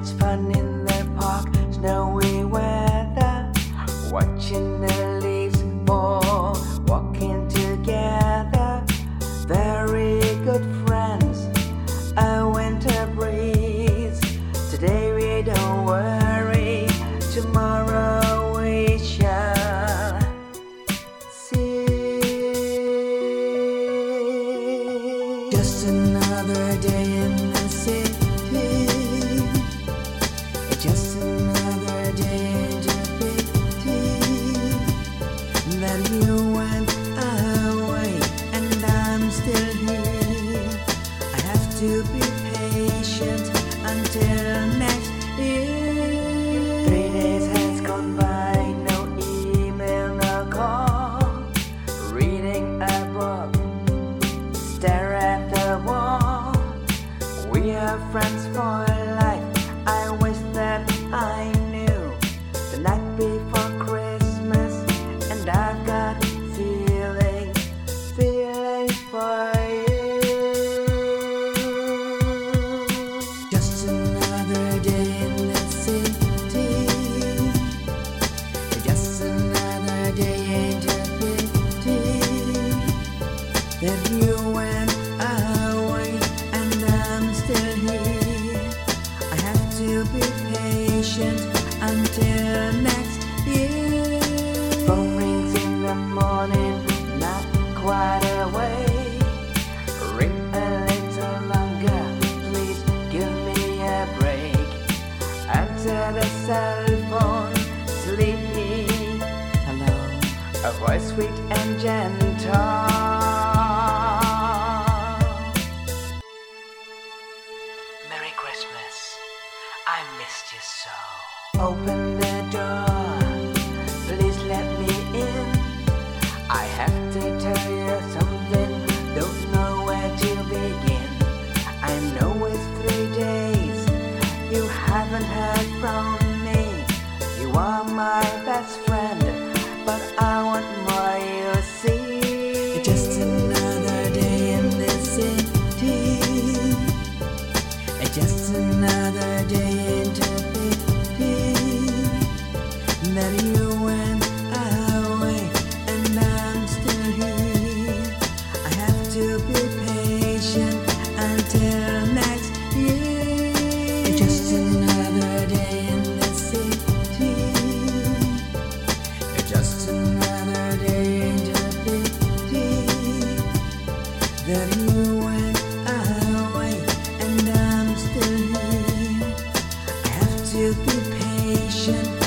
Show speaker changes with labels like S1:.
S1: It's fun in the park, snowy weather, watching the leaves fall, walking together. Very good friends, a winter breeze. Today we don't worry, tomorrow we shall see. Just another day in to be Then you went away and I'm still here. I have to be patient until next year. Phone rings in the morning, not quite away. Ring a little longer, please give me a break. The cell phone, sleepy. Hello, a voice sweet and gentle. Christmas. I missed you so. Open the door. Please let me in. I have to tell you something. Don't know where to begin. I know it's three days. You haven't heard from me. You are my that you went away and I'm still here. I have to be patient.